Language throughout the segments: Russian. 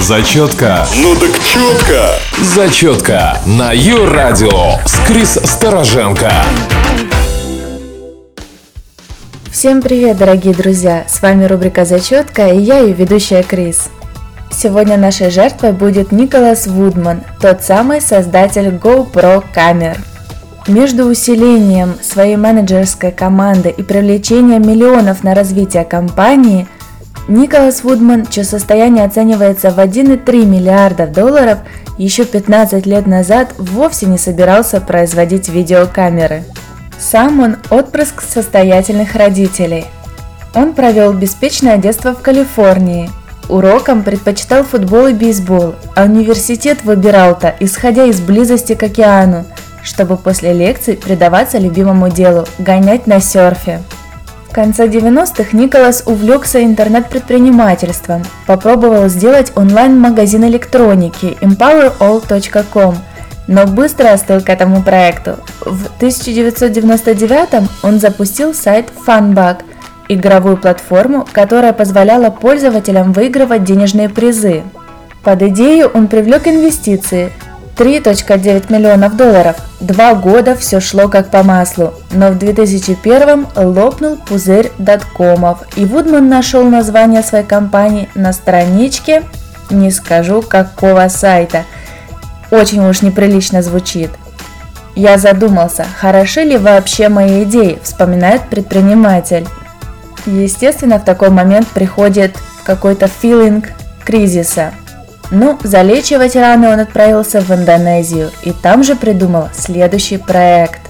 Зачетка. Ну так четко. Зачетка на Ю-радио с Крис Стороженко. Всем привет, дорогие друзья! С вами рубрика «Зачетка» и я ее ведущая Крис. Сегодня нашей жертвой будет Николас Вудман, тот самый создатель GoPro камер. Между усилением своей менеджерской команды и привлечением миллионов на развитие компании, Николас Вудман, чье состояние оценивается в 1,3 миллиарда долларов, еще 15 лет назад вовсе не собирался производить видеокамеры. Сам он отпрыск состоятельных родителей. Он провел беспечное детство в Калифорнии – урокам предпочитал футбол и бейсбол, а университет выбирал-то, исходя из близости к океану, чтобы после лекций предаваться любимому делу – гонять на серфе. В конце 90-х Николас увлекся интернет-предпринимательством, попробовал сделать онлайн-магазин электроники empowerall.com, но быстро остыл к этому проекту. В 1999 он запустил сайт Funbug – игровую платформу, которая позволяла пользователям выигрывать денежные призы. Под идею он привлек инвестиции 3.9 миллионов долларов. Два года все шло как по маслу, но в 2001 лопнул пузырь доткомов, и Вудман нашел название своей компании на страничке, не скажу какого сайта. Очень уж неприлично звучит. Я задумался, хороши ли вообще мои идеи, вспоминает предприниматель. Естественно, в такой момент приходит какой-то филинг кризиса. Ну, залечивать раны он отправился в Индонезию и там же придумал следующий проект.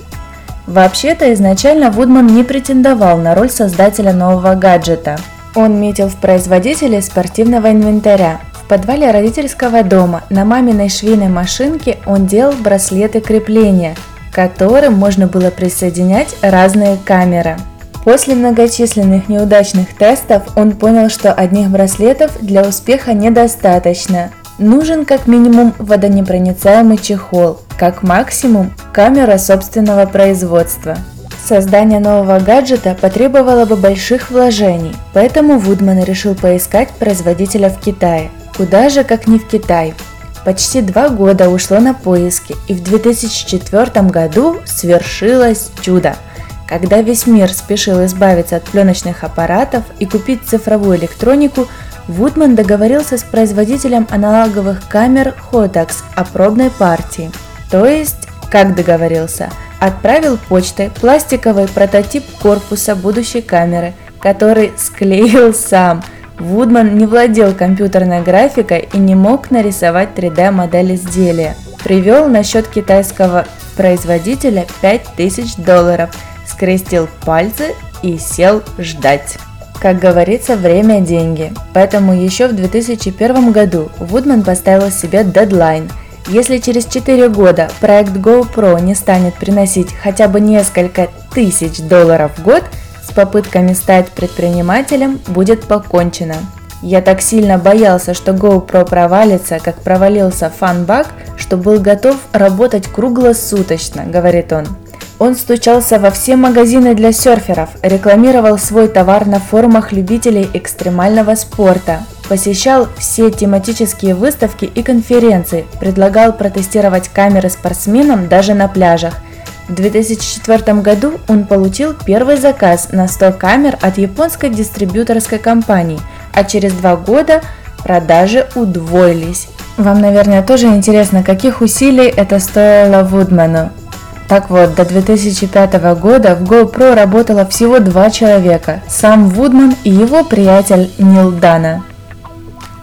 Вообще-то изначально Вудман не претендовал на роль создателя нового гаджета. Он метил в производителе спортивного инвентаря. В подвале родительского дома на маминой швейной машинке он делал браслеты крепления, к которым можно было присоединять разные камеры. После многочисленных неудачных тестов он понял, что одних браслетов для успеха недостаточно. Нужен как минимум водонепроницаемый чехол, как максимум камера собственного производства. Создание нового гаджета потребовало бы больших вложений, поэтому Вудман решил поискать производителя в Китае. Куда же, как не в Китай. Почти два года ушло на поиски, и в 2004 году свершилось чудо – когда весь мир спешил избавиться от пленочных аппаратов и купить цифровую электронику, Вудман договорился с производителем аналоговых камер Hotax о пробной партии. То есть, как договорился, отправил почтой пластиковый прототип корпуса будущей камеры, который склеил сам. Вудман не владел компьютерной графикой и не мог нарисовать 3D-модель изделия. Привел на счет китайского производителя 5000 долларов – скрестил пальцы и сел ждать. Как говорится, время – деньги. Поэтому еще в 2001 году Вудман поставил себе дедлайн. Если через 4 года проект GoPro не станет приносить хотя бы несколько тысяч долларов в год, с попытками стать предпринимателем будет покончено. Я так сильно боялся, что GoPro провалится, как провалился FunBug, что был готов работать круглосуточно, говорит он. Он стучался во все магазины для серферов, рекламировал свой товар на форумах любителей экстремального спорта, посещал все тематические выставки и конференции, предлагал протестировать камеры спортсменам даже на пляжах. В 2004 году он получил первый заказ на 100 камер от японской дистрибьюторской компании, а через два года продажи удвоились. Вам, наверное, тоже интересно, каких усилий это стоило Вудману. Так вот, до 2005 года в GoPro работало всего два человека – сам Вудман и его приятель Нил Дана.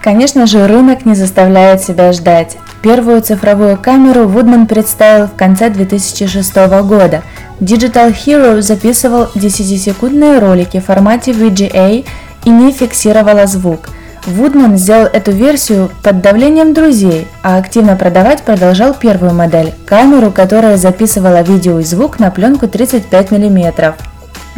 Конечно же, рынок не заставляет себя ждать. Первую цифровую камеру Вудман представил в конце 2006 года. Digital Hero записывал 10-секундные ролики в формате VGA и не фиксировала звук – Вудман сделал эту версию под давлением друзей, а активно продавать продолжал первую модель – камеру, которая записывала видео и звук на пленку 35 мм.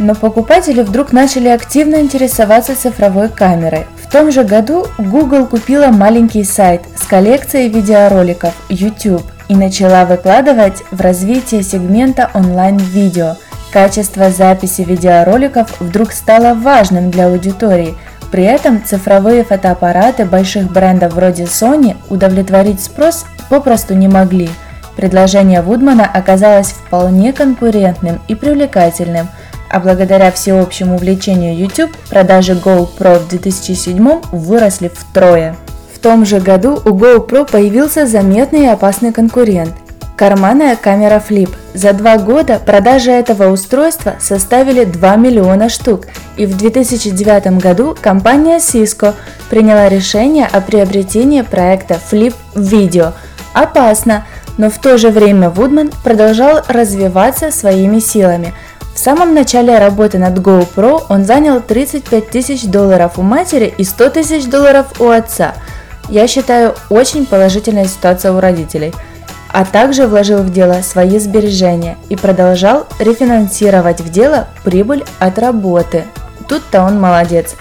Но покупатели вдруг начали активно интересоваться цифровой камерой. В том же году Google купила маленький сайт с коллекцией видеороликов YouTube и начала выкладывать в развитие сегмента онлайн-видео. Качество записи видеороликов вдруг стало важным для аудитории – При этом цифровые фотоаппараты больших брендов вроде Sony удовлетворить спрос попросту не могли. Предложение Вудмана оказалось вполне конкурентным и привлекательным, а благодаря всеобщему увлечению YouTube продажи GoPro в 2007 выросли втрое. В том же году у GoPro появился заметный и опасный конкурент – Карманная камера Flip. За два года продажи этого устройства составили 2 миллиона штук, и в 2009 году компания Cisco приняла решение о приобретении проекта Flip Video. Опасно, но в то же время Woodman продолжал развиваться своими силами. В самом начале работы над GoPro он занял 35 тысяч долларов у матери и 100 тысяч долларов у отца. Я считаю, очень положительная ситуация у родителей – а также вложил в дело свои сбережения и продолжал рефинансировать в дело прибыль от работы. Тут-то он молодец.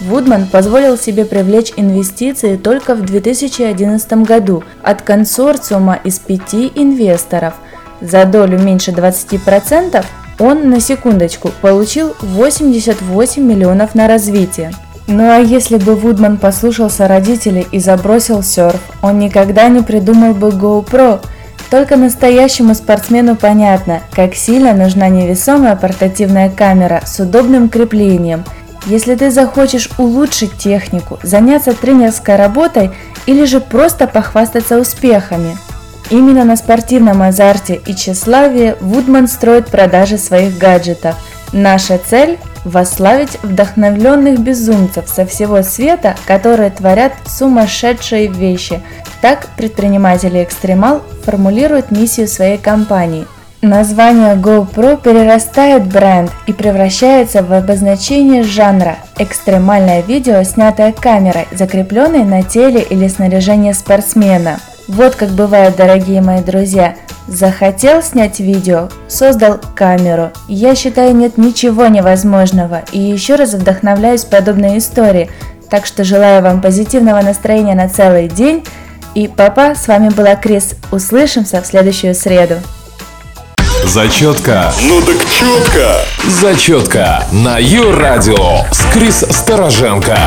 Вудман позволил себе привлечь инвестиции только в 2011 году от консорциума из пяти инвесторов. За долю меньше 20% он, на секундочку, получил 88 миллионов на развитие. Ну а если бы Вудман послушался родителей и забросил серф, он никогда не придумал бы GoPro – только настоящему спортсмену понятно, как сильно нужна невесомая портативная камера с удобным креплением. Если ты захочешь улучшить технику, заняться тренерской работой или же просто похвастаться успехами. Именно на спортивном азарте и тщеславии Вудман строит продажи своих гаджетов. Наша цель – восславить вдохновленных безумцев со всего света, которые творят сумасшедшие вещи – так предприниматели-экстремал формулируют миссию своей компании. Название GoPro перерастает бренд и превращается в обозначение жанра – экстремальное видео, снятое камерой, закрепленной на теле или снаряжении спортсмена. Вот как бывает, дорогие мои друзья. Захотел снять видео, создал камеру. Я считаю, нет ничего невозможного и еще раз вдохновляюсь подобной истории. Так что желаю вам позитивного настроения на целый день – и папа, с вами была Крис. Услышимся в следующую среду. Зачетка. Ну так четко. Зачетка на Ю-радио с Крис Стороженко.